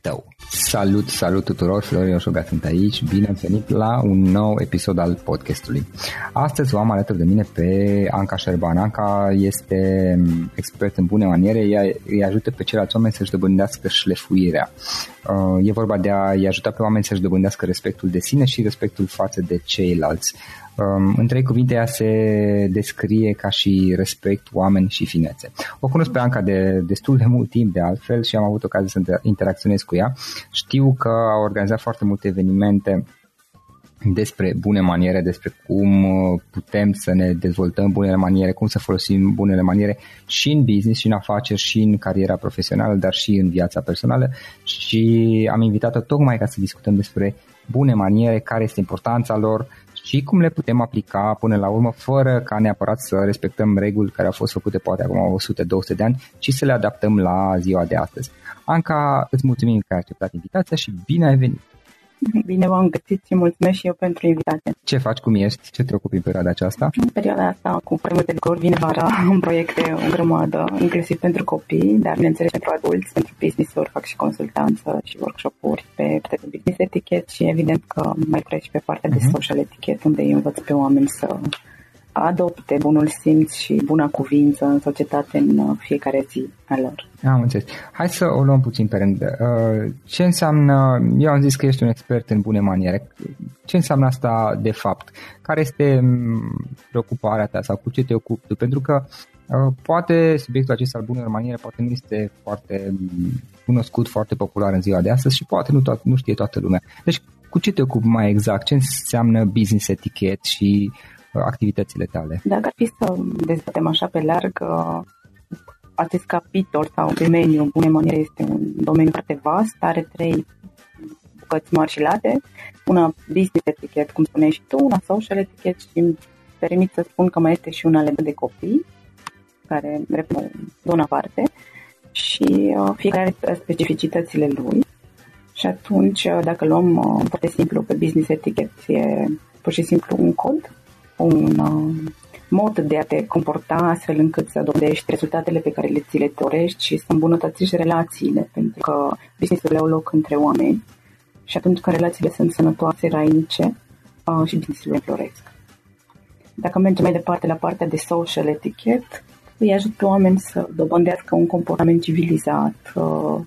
tău. Salut, salut tuturor, Florin Oșoga sunt aici, bine ați venit la un nou episod al podcastului. Astăzi o am alături de mine pe Anca Șerban. Anca este expert în bune maniere, ea îi ajută pe ceilalți oameni să-și dobândească șlefuirea. Uh, e vorba de a-i ajuta pe oameni să-și dobândească respectul de sine și respectul față de ceilalți. Um, în trei cuvinte ea se descrie ca și respect, oameni și finețe. O cunosc pe Anca de destul de mult timp de altfel și am avut ocazia să interacționez cu ea. Știu că a organizat foarte multe evenimente despre bune maniere, despre cum uh, putem să ne dezvoltăm bunele maniere, cum să folosim bunele maniere și în business, și în afaceri, și în cariera profesională, dar și în viața personală și am invitat-o tocmai ca să discutăm despre bune maniere, care este importanța lor, și cum le putem aplica până la urmă fără ca neapărat să respectăm reguli care au fost făcute poate acum 100-200 de ani, ci să le adaptăm la ziua de astăzi. Anca, îți mulțumim că ai acceptat invitația și bine ai venit! Bine v-am găsit și mulțumesc și eu pentru invitație. Ce faci, cum ești, ce te ocupi în perioada aceasta? În perioada asta, cu foarte multe lucruri, vine vara, în proiecte, o grămadă, inclusiv pentru copii, dar bineînțeles pentru adulți, pentru business-uri, fac și consultanță și workshop-uri pe, pe business etiquette și evident că mai lucrez și pe partea uh-huh. de mhm. social etiquette, unde îi învăț pe oameni să adopte bunul simț și buna cuvință în societate în uh, fiecare zi a lor. Am înțeles. Hai să o luăm puțin pe rând. Uh, ce înseamnă, eu am zis că ești un expert în bune maniere, ce înseamnă asta de fapt? Care este mm, preocuparea ta sau cu ce te ocupi tu? Pentru că uh, poate subiectul acesta al bunelor maniere poate nu este foarte mm, cunoscut, foarte popular în ziua de astăzi și poate nu, to- nu știe toată lumea. Deci cu ce te ocupi mai exact? Ce înseamnă business etiquette și activitățile tale? Dacă ar fi să dezbatem așa pe larg, uh, acest capitol sau domeniu bune maniere este un domeniu foarte vast, are trei bucăți mari și late, una business etiquette, cum spuneai și tu, una social etiquette și îmi permit să spun că mai este și una legată de copii, care reprezintă zona aparte și uh, fiecare are specificitățile lui. Și atunci, uh, dacă luăm uh, foarte simplu pe business etiquette, e pur și simplu un cod un uh, mod de a te comporta astfel încât să dovedești rezultatele pe care le ți le dorești și să îmbunătățești relațiile, pentru că business-urile au loc între oameni și atunci când relațiile sunt sănătoase, rainice uh, și business-urile floresc. Dacă mergem mai departe la partea de social etiquette, îi ajută oameni să dobândească un comportament civilizat, uh,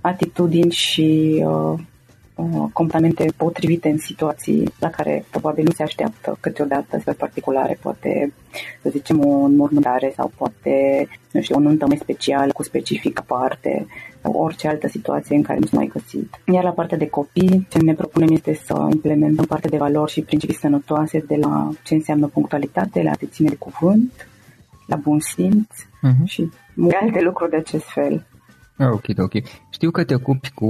atitudini și uh, Uh, comportamente potrivite în situații la care probabil nu se așteaptă câteodată spre particulare, poate, să zicem, o înmormântare sau poate, nu știu, o nuntă mai specială cu specific aparte sau orice altă situație în care nu s mai găsit. Iar la partea de copii, ce ne propunem este să implementăm partea de valori și principii sănătoase de la ce înseamnă punctualitate, la a ține de cuvânt, la bun simț uh-huh. și multe alte lucruri de acest fel. Ok, ok. Știu că te ocupi cu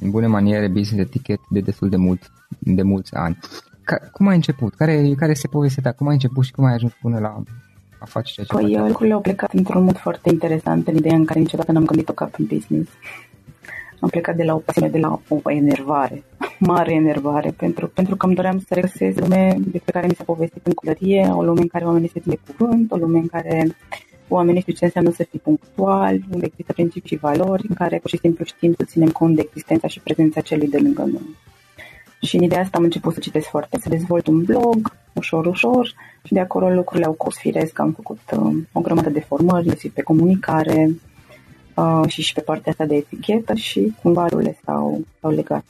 bune maniere, business etiquette de destul de mult, de mulți ani. Ca, cum ai început? Care, care este povestea ta? Cum ai început și cum ai ajuns până la a face ceea ce Păi lucrurile au plecat într-un mod foarte interesant în ideea în care niciodată n-am gândit-o ca în business. Am plecat de la o pasiune, de la o enervare, mare enervare, pentru, pentru că îmi doream să regăsesc lume despre care mi s-a povestit în copilărie, o lume în care oamenii se țin de cuvânt, o lume în care oamenii știu ce înseamnă să fii punctual, unde există principii și valori, în care pur și simplu știm să ținem cont de existența și prezența celui de lângă noi. Și în ideea asta am început să citesc foarte, să dezvolt un blog, ușor, ușor, și de acolo lucrurile au curs firesc, am făcut uh, o grămadă de formări, inclusiv pe comunicare uh, și și pe partea asta de etichetă și cumva lucrurile s-au, s-au legat.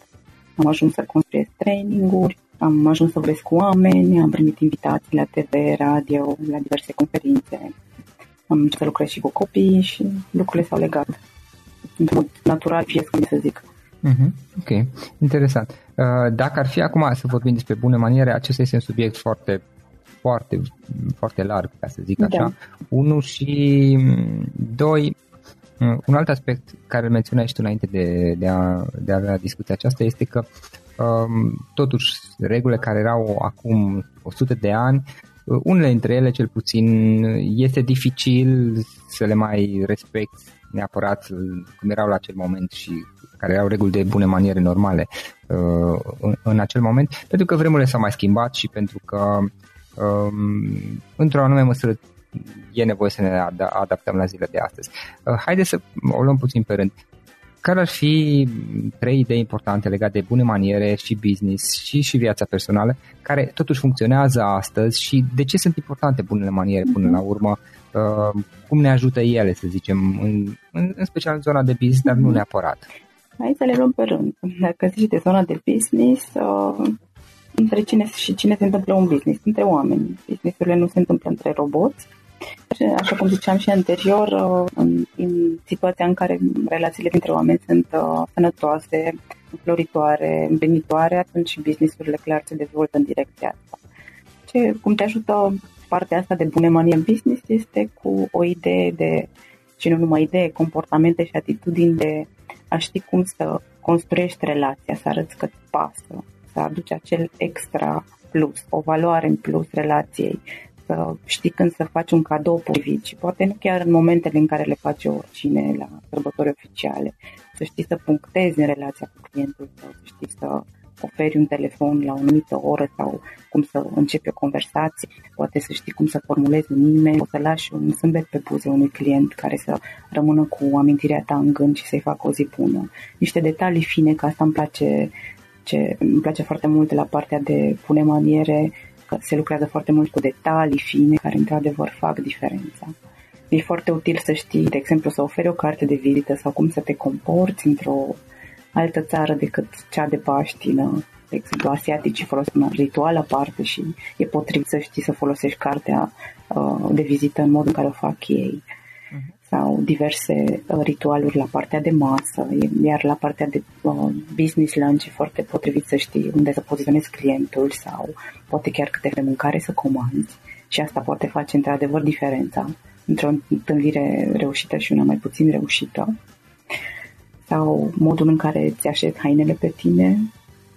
Am ajuns să construiesc training-uri, am ajuns să vorbesc cu oameni, am primit invitații la TV, radio, la diverse conferințe, am început să lucrez și cu copii și lucrurile s-au legat. Într-un mod natural, fie cum să zic. Uh-huh. Ok, interesant. Uh, dacă ar fi acum să vorbim despre bune maniere, acesta este un subiect foarte foarte, foarte larg, ca să zic așa. Da. Unu și doi, uh, un alt aspect care îl menționai și tu înainte de, de, a, de a avea discuția aceasta este că um, totuși regulile care erau acum 100 de ani unele dintre ele, cel puțin, este dificil să le mai respect neapărat cum erau la acel moment și care erau reguli de bune maniere normale uh, în, în acel moment, pentru că vremurile s-au mai schimbat și pentru că um, într-o anume măsură e nevoie să ne adaptăm la zilele de astăzi. Uh, haideți să o luăm puțin pe rând care ar fi trei idei importante legate de bune maniere și business și, și viața personală, care totuși funcționează astăzi și de ce sunt importante bunele maniere până la urmă, uh, cum ne ajută ele, să zicem, în, în, în special în zona de business, dar nu neapărat. Hai să le luăm pe rând. Dacă zici de zona de business, uh, între cine și cine se întâmplă un business, între oameni. Businessurile nu se întâmplă între roboți, Așa cum ziceam și anterior, uh, în, în situația în care relațiile dintre oameni sunt uh, sănătoase, floritoare, împlinitoare, atunci businessurile clar se dezvoltă în direcția asta. Ce, cum te ajută partea asta de bune manie în business este cu o idee de, și nu numai idee, comportamente și atitudini de a ști cum să construiești relația, să arăți că îți pasă, să aduci acel extra plus, o valoare în plus relației, să știi când să faci un cadou potrivit și poate nu chiar în momentele în care le face oricine la sărbători oficiale, să știi să punctezi în relația cu clientul tău, să știi să oferi un telefon la o anumită oră sau cum să începi o conversație, poate să știi cum să formulezi un e-mail, să lași un zâmbet pe buze unui client care să rămână cu amintirea ta în gând și să-i facă o zi bună. Niște detalii fine, că asta îmi place, ce, îmi place foarte mult la partea de pune maniere, că se lucrează foarte mult cu detalii fine care într-adevăr fac diferența. E foarte util să știi, de exemplu, să oferi o carte de vizită sau cum să te comporți într-o altă țară decât cea de Paștină. De exemplu, asiaticii folosesc un ritual aparte și e potrivit să știi să folosești cartea uh, de vizită în modul în care o fac ei. Uh-huh. Sau diverse uh, ritualuri la partea de masă, iar la partea de uh, business lunch e foarte potrivit să știi unde să poziționezi clientul sau poate chiar câte de mâncare să comanzi. Și asta poate face într-adevăr diferența într-o întâlnire reușită și una mai puțin reușită sau modul în care ți așezi hainele pe tine,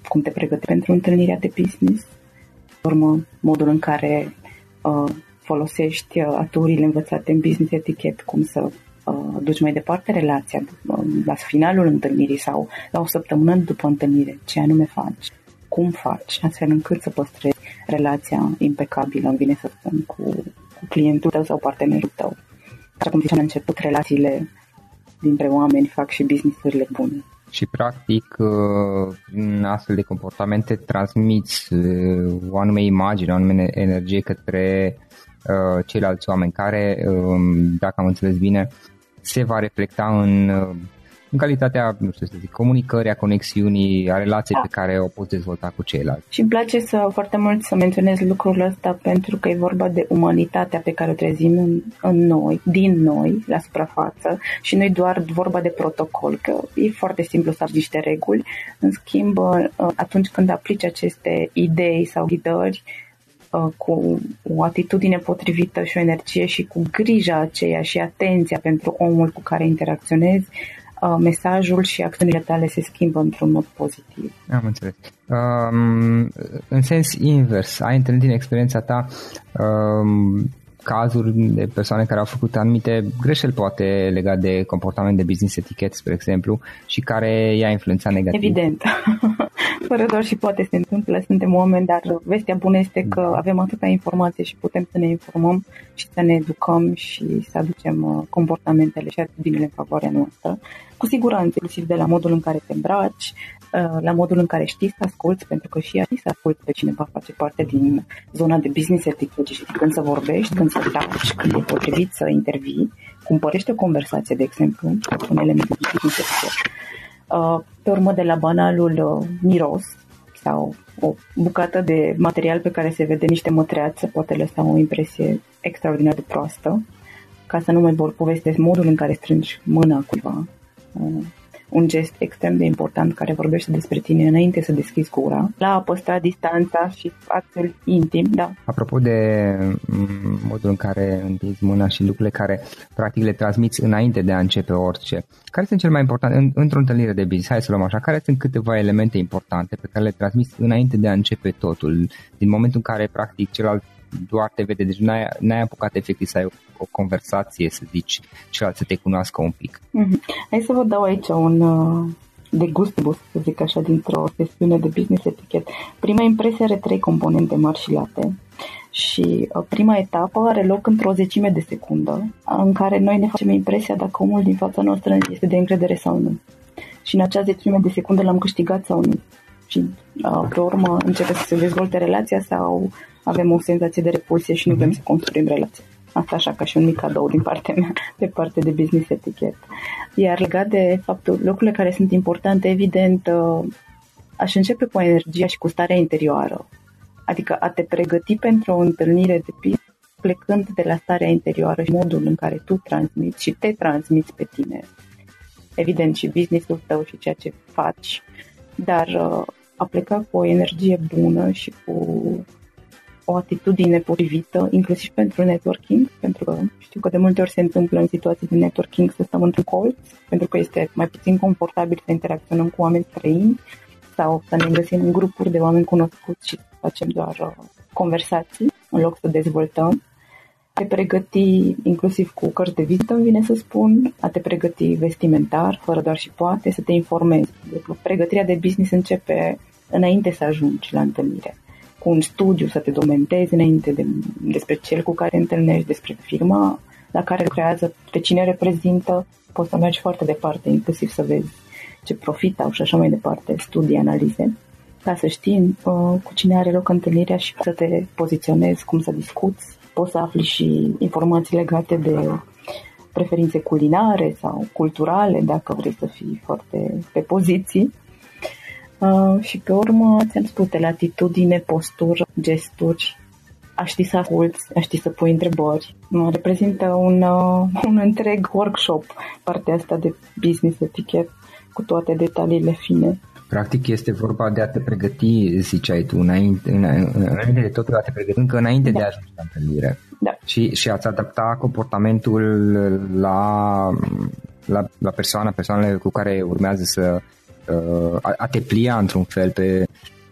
cum te pregătești pentru întâlnirea de business, urmă modul în care uh, folosești uh, aturile învățate în business etiquette, cum să uh, duci mai departe relația uh, la finalul întâlnirii sau la o săptămână după întâlnire, ce anume faci, cum faci, astfel încât să păstrezi relația impecabilă, îmi vine să spun, cu, cu clientul tău sau partenerul tău. Așa cum ziceam început, relațiile dintre oameni fac și businessurile bune. Și practic în astfel de comportamente transmiți uh, o anume imagine, o anume energie către uh, ceilalți oameni care, um, dacă am înțeles bine, se va reflecta în uh, în calitatea, nu știu să zic, comunicării, a conexiunii, a relației da. pe care o poți dezvolta cu ceilalți. Și îmi place să, foarte mult să menționez lucrul ăsta pentru că e vorba de umanitatea pe care o trezim în, în noi, din noi, la suprafață și nu e doar vorba de protocol, că e foarte simplu să ai niște reguli. În schimb, atunci când aplici aceste idei sau ghidări, cu o atitudine potrivită și o energie și cu grija aceea și atenția pentru omul cu care interacționezi, Uh, mesajul și acțiunile tale se schimbă într-un mod pozitiv. Am înțeles. Um, în sens invers, ai întâlnit din experiența ta um, cazuri de persoane care au făcut anumite greșeli poate legat de comportament de business etiquette, spre exemplu, și care i-a influențat negativ. Evident. Fără doar și poate se întâmplă, suntem oameni, dar vestea bună este că da. avem atâta informație și putem să ne informăm și să ne educăm și să aducem uh, comportamentele și atitudinile în favoarea noastră. Cu siguranță, inclusiv de la modul în care te îmbraci, Uh, la modul în care știi să asculți, pentru că și știi să asculți pe cineva face parte din zona de business etiquette și când să vorbești, când să taci, când e potrivit să intervii, cumpărește o conversație, de exemplu, un element de business etiquette. Uh, pe urmă de la banalul uh, miros sau o bucată de material pe care se vede niște mătreați poate lăsa o impresie extraordinar de proastă, ca să nu mai povestesc modul în care strângi mâna cuiva, un gest extrem de important care vorbește despre tine înainte să deschizi gura, la a păstra distanța și spațiul intim, da. Apropo de mm, modul în care întinzi mâna și lucrurile care practic le transmiți înainte de a începe orice, care sunt cele mai importante în, într-o întâlnire de business? Hai să luăm așa, care sunt câteva elemente importante pe care le transmiți înainte de a începe totul, din momentul în care practic celălalt doar te vede, deci n-ai, n-ai apucat efectiv să ai o, o conversație, să zici celălalt să te cunoască un pic. Mm-hmm. Hai să vă dau aici un uh, de gustibus, să zic așa, dintr-o sesiune de business etiquette. Prima impresie are trei componente mari și late și uh, prima etapă are loc într-o zecime de secundă, în care noi ne facem impresia dacă omul din fața noastră este de încredere sau nu. Și în acea zecime de secundă l-am câștigat sau nu. Și uh, pe urmă începe să se dezvolte relația sau avem o senzație de repulsie și nu vrem mhm. să construim relații. Asta așa ca și un mic cadou din partea mea, pe parte de business etiquette. Iar legat de faptul, lucrurile care sunt importante, evident, uh, aș începe cu energia și cu starea interioară. Adică a te pregăti pentru o întâlnire de business plecând de la starea interioară și modul în care tu transmiți și te transmiți pe tine. Evident și businessul tău și ceea ce faci, dar uh, a pleca cu o energie bună și cu o atitudine potrivită, inclusiv pentru networking, pentru că știu că de multe ori se întâmplă în situații de networking să stăm într-un colț, pentru că este mai puțin confortabil să interacționăm cu oameni străini sau să ne găsim în grupuri de oameni cunoscuți și să facem doar uh, conversații în loc să dezvoltăm. A te pregăti inclusiv cu cărți de vizită, îmi vine să spun, a te pregăti vestimentar, fără doar și poate, să te informezi. Pregătirea de business începe înainte să ajungi la întâlnire cu un studiu să te documentezi înainte de, despre cel cu care întâlnești, despre firma la care lucrează, pe cine reprezintă, poți să mergi foarte departe, inclusiv să vezi ce profit au și așa mai departe, studii, analize, ca să știi uh, cu cine are loc întâlnirea și să te poziționezi, cum să discuți. Poți să afli și informații legate de preferințe culinare sau culturale, dacă vrei să fii foarte pe poziții. Uh, și pe urmă, ți-am spus, de la atitudine, postură, gesturi, a ști să asculți, a ști să pui întrebări. Reprezintă un, uh, un întreg workshop, partea asta de business etichet, cu toate detaliile fine. Practic este vorba de a te pregăti, ziceai tu, înainte, înainte de totul a te pregăti încă înainte da. de a ajunge la întâlnire. Da. Și, și ați adapta comportamentul la, la, la persoana, persoanele cu care urmează să uh, a, a te plia într-un fel pe,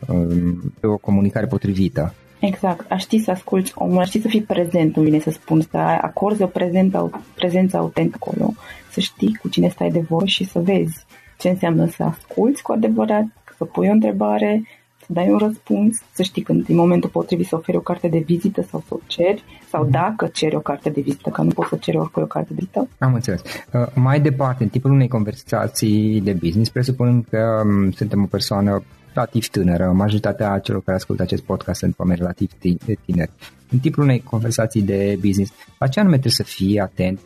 um, pe o comunicare potrivită. Exact. Aș ști să asculți omul, aș ști să fii prezent, nu vine să spun, să acorzi o prezență, prezență autentică acolo, să știi cu cine stai de vorbă și să vezi ce înseamnă să asculți cu adevărat, să pui o întrebare, să dai un răspuns, să știi când în momentul potrivit să oferi o carte de vizită sau să o ceri, sau mhm. dacă ceri o carte de vizită, că nu poți să ceri oricui o carte de vizită. Am înțeles. Uh, mai departe, în tipul unei conversații de business, presupunând că um, suntem o persoană relativ tânără, majoritatea celor care ascultă acest podcast sunt oameni relativ tineri. În tipul unei conversații de business, la ce anume trebuie să fii atent?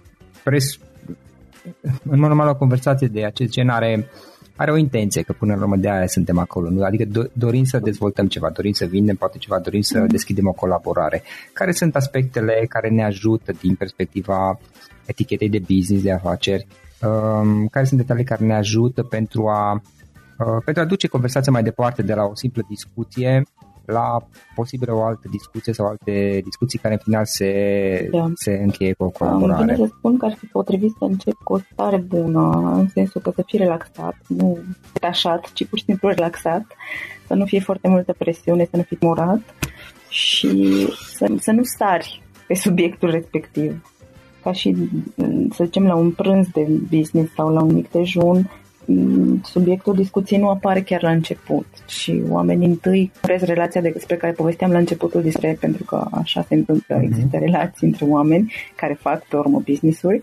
Pres- în mod normal o conversație de acest gen are, are o intenție, că până la urmă de aia suntem acolo. Nu? Adică do, dorim să dezvoltăm ceva, dorim să vindem poate ceva, dorim să mm. deschidem o colaborare. Care sunt aspectele care ne ajută din perspectiva etichetei de business, de afaceri? Um, care sunt detalii care ne ajută pentru a, uh, pentru a duce conversația mai departe de la o simplă discuție la posibil o altă discuție sau alte discuții care în final se, da. se încheie cu o colaborare. Îmi să spun că ar fi potrivit să încep cu o stare bună, în sensul că să fii relaxat, nu detașat, ci pur și simplu relaxat, să nu fie foarte multă presiune, să nu fii morat și să, să nu sari pe subiectul respectiv. Ca și, să zicem, la un prânz de business sau la un mic dejun, subiectul discuției nu apare chiar la început și oamenii întâi cresc relația despre care povesteam la începutul despre pentru că așa se întâmplă, mm-hmm. există relații între oameni care fac pe urmă business-uri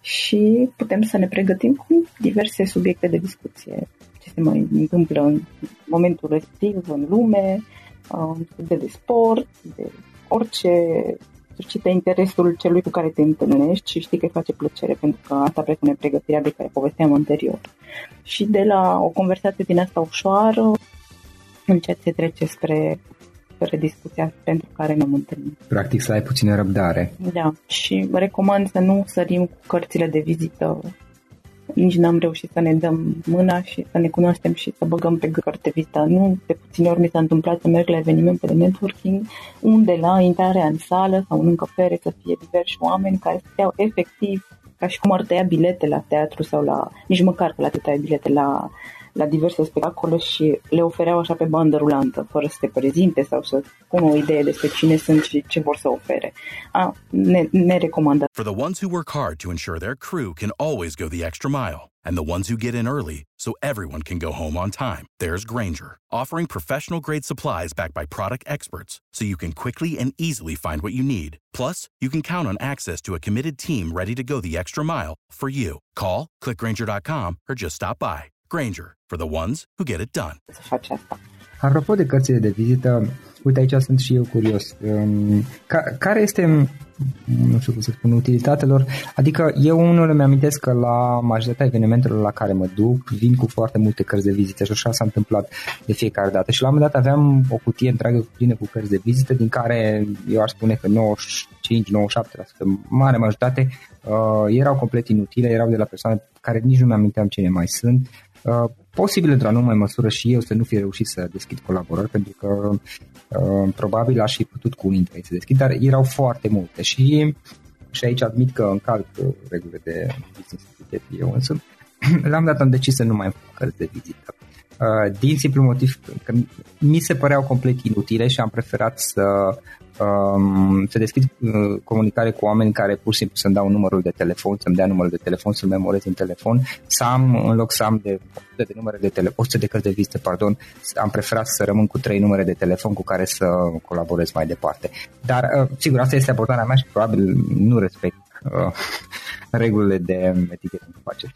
și putem să ne pregătim cu diverse subiecte de discuție ce se mai întâmplă în momentul respectiv în lume, de sport, de orice suscită interesul celui cu care te întâlnești și știi că îi face plăcere, pentru că asta presupune pregătirea de care povesteam anterior. Și de la o conversație din asta ușoară, încet se trece spre, spre discuția pentru care ne-am întâlnit. Practic să ai puțină răbdare. Da, și recomand să nu sărim cu cărțile de vizită nici n-am reușit să ne dăm mâna și să ne cunoaștem și să băgăm pe carte vizita. Nu de puține ori mi s-a întâmplat să merg la evenimente de networking unde la intrarea în sală sau în încăpere să fie diversi oameni care stăteau efectiv ca și cum ar tăia bilete la teatru sau la, nici măcar că la tăia bilete la la diverse spectacole și le ofereau așa pe bandă rulantă, fără să te prezinte sau să pună o idee despre cine sunt și ce vor să ofere. A, ne, ne recomandă. For the ones who work hard to ensure their crew can always go the extra mile and the ones who get in early so everyone can go home on time, there's Granger, offering professional grade supplies backed by product experts so you can quickly and easily find what you need. Plus, you can count on access to a committed team ready to go the extra mile for you. Call, clickgranger.com or just stop by. Granger, for the ones who get it done. Să faci asta. Apropo de cărțile de vizită, uite aici sunt și eu curios. Um, ca, care este, nu știu cum să spun, utilitatea lor? Adică eu unul îmi amintesc că la majoritatea evenimentelor la care mă duc vin cu foarte multe cărți de vizită și așa s-a întâmplat de fiecare dată. Și la un moment dat aveam o cutie întreagă plină cu cărți de vizită din care eu aș spune că 95-97%, mare majoritate, uh, erau complet inutile, erau de la persoane care nici nu mi-aminteam cine mai sunt Uh, posibil într-o anume măsură și eu să nu fi reușit să deschid colaborări pentru că uh, probabil aș fi putut cu unii să deschid, dar erau foarte multe și, și aici admit că încalc regulile de business eu însă la un dat am decis să nu mai fac cărți de vizită. Din simplu motiv că mi se păreau complet inutile și am preferat să um, să deschid uh, comunicare cu oameni care pur și simplu să-mi dau numărul de telefon, să-mi dea numărul de telefon, să-l memorez în telefon, să am, în loc să am de 100 de numere de telefon, 100 de cărți de vizită, pardon, am preferat să rămân cu trei numere de telefon cu care să colaborez mai departe. Dar, uh, sigur, asta este abordarea mea și probabil nu respect uh, regulile de etichetă în afaceri.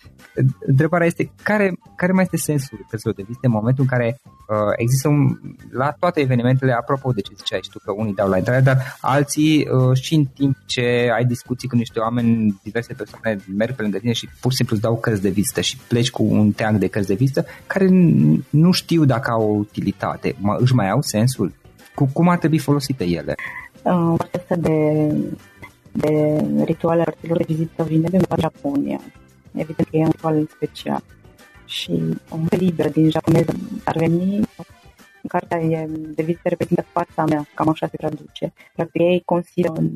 Întrebarea este care, care mai este sensul cărților de vizită în momentul în care uh, există un, la toate evenimentele, apropo de ce ziceai și tu că unii dau la intrare, dar alții uh, și în timp ce ai discuții cu niște oameni, diverse persoane merg pe lângă tine și pur și simplu îți dau cărți de vizită și pleci cu un teanc de cărți de vizită care nu știu dacă au o utilitate, își mai au sensul? Cum ar trebui folosite ele? Uh, de de rituale artelor de vizită vine din Japonia. Evident că e un ritual special. Și un liber din japoneză ar veni în cartea e de vizită reprezintă fața mea, cam așa se traduce. Practic ei consideră în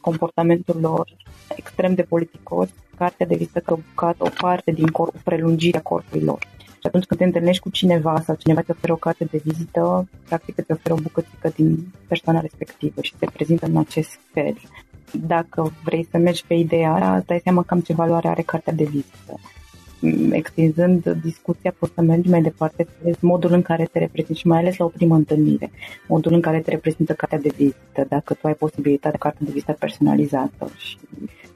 comportamentul lor extrem de politicos cartea de vizită căcat o parte din corp, prelungirea corpului lor. Și atunci când te întâlnești cu cineva sau cineva te oferă o carte de vizită, practic te oferă o bucățică din persoana respectivă și te prezintă în acest fel dacă vrei să mergi pe ideea aia, îți dai seama cam ce valoare are cartea de vizită. Mm, extinzând discuția, poți să mergi mai departe, să modul în care te reprezintă și mai ales la o primă întâlnire, modul în care te reprezintă cartea de vizită, dacă tu ai posibilitatea cartea de vizită personalizată și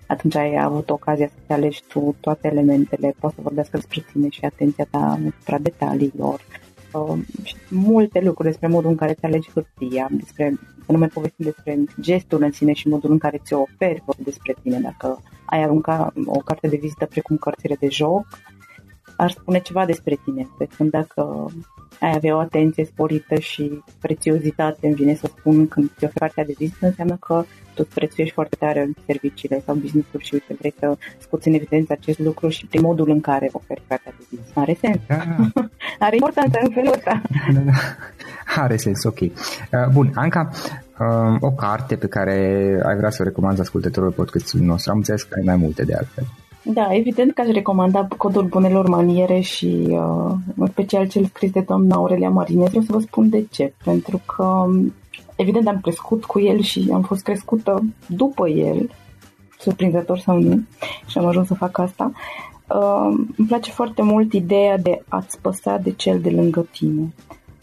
atunci ai avut ocazia să te alegi tu toate elementele, poți să vorbească despre tine și atenția ta asupra detaliilor, uh, și multe lucruri despre modul în care te alegi hârtia, despre să nu mai povestim despre gestul în sine și modul în care ți-o oferi despre tine. Dacă ai arunca o carte de vizită precum cărțile de joc, ar spune ceva despre tine. Pe când dacă ai avea o atenție sporită și prețiozitate, îmi vine să spun când ți oferi cartea de vizită, înseamnă că tu îți prețuiești foarte tare serviciile sau business-ul și uite, vrei să scoți în evidență acest lucru și prin modul în care oferi cartea de vizită. Are sens. Da. Are importanță în felul ăsta. Da, da. Are sens, ok. Uh, bun, Anca, uh, o carte pe care ai vrea să o recomanzi ascultătorul podcastului nostru. Am înțeles că ai mai multe de altfel. Da, evident că aș recomanda Codul Bunelor Maniere și uh, în special cel scris de doamna Aurelia Marinescu. să vă spun de ce. Pentru că evident am crescut cu el și am fost crescută după el, surprinzător sau nu, și am ajuns să fac asta. Uh, îmi place foarte mult ideea de a-ți păsa de cel de lângă tine.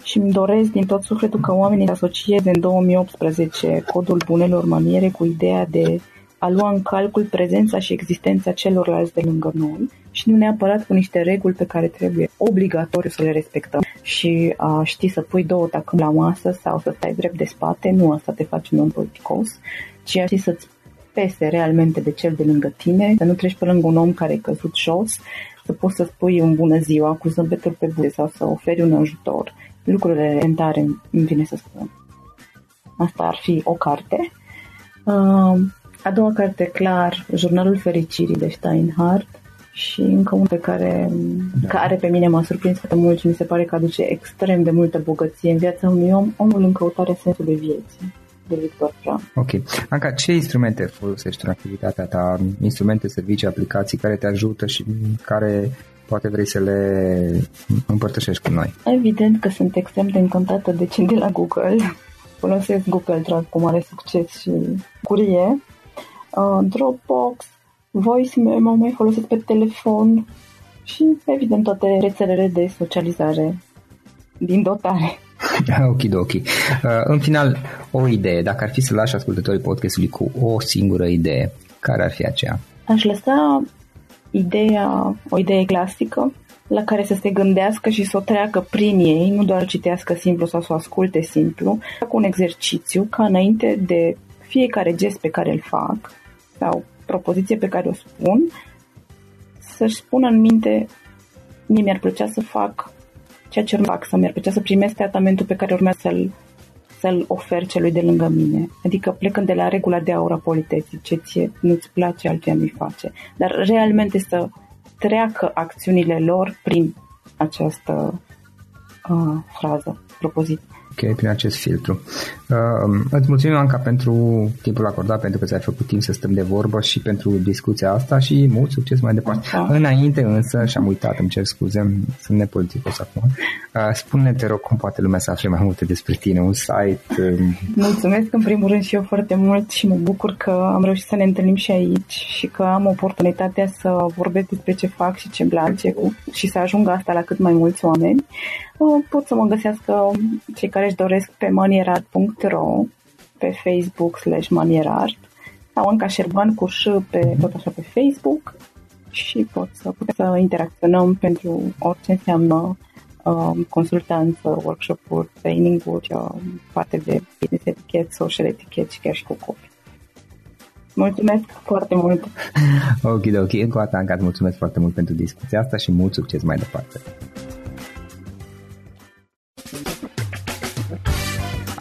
Și îmi doresc din tot sufletul ca oamenii să asocieze în 2018 codul bunelor maniere cu ideea de a lua în calcul prezența și existența celorlalți de lângă noi și nu neapărat cu niște reguli pe care trebuie obligatoriu să le respectăm și a ști să pui două tacâmi la masă sau să stai drept de spate, nu asta te face un om politicos, ci a ști să-ți pese realmente de cel de lângă tine, să nu treci pe lângă un om care e căzut jos, să poți să spui un bună ziua cu zâmbetul pe buze sau să oferi un ajutor. Lucrurile elementare îmi vine să spun. Asta ar fi o carte. Uh, a doua carte, clar, Jurnalul Fericirii de Steinhardt și încă unul pe care, da. care pe mine m-a surprins foarte mult și mi se pare că aduce extrem de multă bogăție în viața unui om, omul în căutarea sensului vieții de Victor Frank. Ok. Anca, ce instrumente folosești în activitatea ta? Instrumente, servicii, aplicații care te ajută și care poate vrei să le împărtășești cu noi? Evident că sunt extrem de încântată de cei de la Google. Folosesc Google Drive cu mare succes și curie uh, Dropbox, Voice Memo, mai folosesc pe telefon și, evident, toate rețelele de socializare din dotare. Ok, ok. Uh, în final, o idee. Dacă ar fi să lași ascultătorii podcastului cu o singură idee, care ar fi aceea? Aș lăsa ideea, o idee clasică la care să se gândească și să o treacă prin ei, nu doar citească simplu sau să o asculte simplu, cu un exercițiu ca înainte de fiecare gest pe care îl fac, sau propoziție pe care o spun, să-și spună în minte, mie mi-ar plăcea să fac ceea ce fac, să mi-ar plăcea să primesc tratamentul pe care urmează să-l, să-l ofer celui de lângă mine. Adică plecând de la regula de aura politeții, ce ție nu-ți place, altuia nu-i face. Dar realmente să treacă acțiunile lor prin această uh, frază, propoziție. Ok, prin acest filtru. Uh, îți mulțumim, Anca, pentru timpul acordat, pentru că ți-ai făcut timp să stăm de vorbă și pentru discuția asta și mult succes mai departe. Da. Înainte însă, și-am uitat, îmi cer scuze, sunt nepoliticos acum. Uh, spune te rog, cum poate lumea să afle mai multe despre tine, un site? Uh... Mulțumesc în primul rând și eu foarte mult și mă bucur că am reușit să ne întâlnim și aici și că am oportunitatea să vorbesc despre ce fac și ce îmi place și să ajungă asta la cât mai mulți oameni. Uh, pot să mă găsească cei care își doresc pe manierart.ro pe Facebook slash manierart sau încă Șerban cu ș pe, tot așa pe Facebook și pot să putem să interacționăm pentru orice înseamnă uh, consultanță, workshop-uri, training-uri, uh, parte de business etichet, social etichet și chiar și cu copii. Mulțumesc foarte mult! ok, ok. Încă o dată, Anca, mulțumesc foarte mult pentru discuția asta și mult succes mai departe!